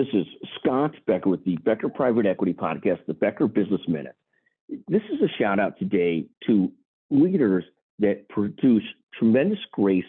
This is Scott Becker with the Becker Private Equity Podcast, the Becker Business Minute. This is a shout out today to leaders that produce tremendous grace,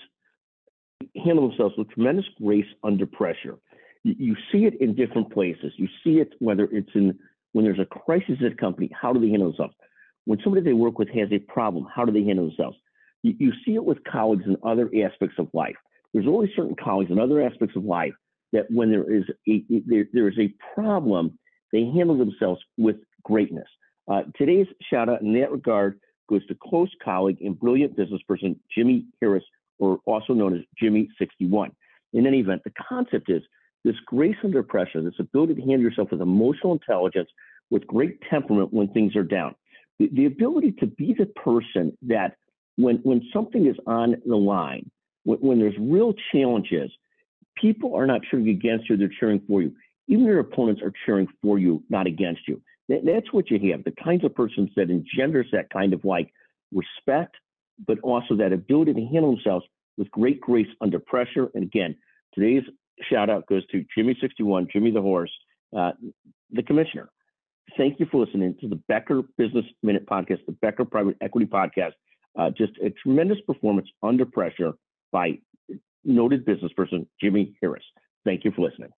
handle themselves with tremendous grace under pressure. You, see it in different places. You see it whether it's in when there's a crisis at a company, how do they handle themselves? When somebody they work with has a problem, how do they handle themselves? You, you see it with colleagues in other aspects of life. There's always certain colleagues in other aspects of life that when there is a there, there is a problem, they handle themselves with greatness. Uh, today's shout out in that regard goes to close colleague and brilliant business person Jimmy Harris, or also known as Jimmy 61. In any event, the concept is this grace under pressure, this ability to handle yourself with emotional intelligence, with great temperament when things are down. The, the ability to be the person that when when something is on the line, when, when there's real challenges, people are not cheering against you, they're cheering for you. Even your opponents are cheering for you, not against you. That's what you have, the kinds of persons that engenders that kind of like respect, but also that ability to handle themselves with great grace under pressure. And again, today's shout out goes to Jimmy61, Jimmy the Horse, uh, the commissioner. Thank you for listening to the Becker Business Minute podcast, the Becker Private Equity podcast. Uh, just a tremendous performance under pressure by noted business person Jimmy Harris. Thank you for listening.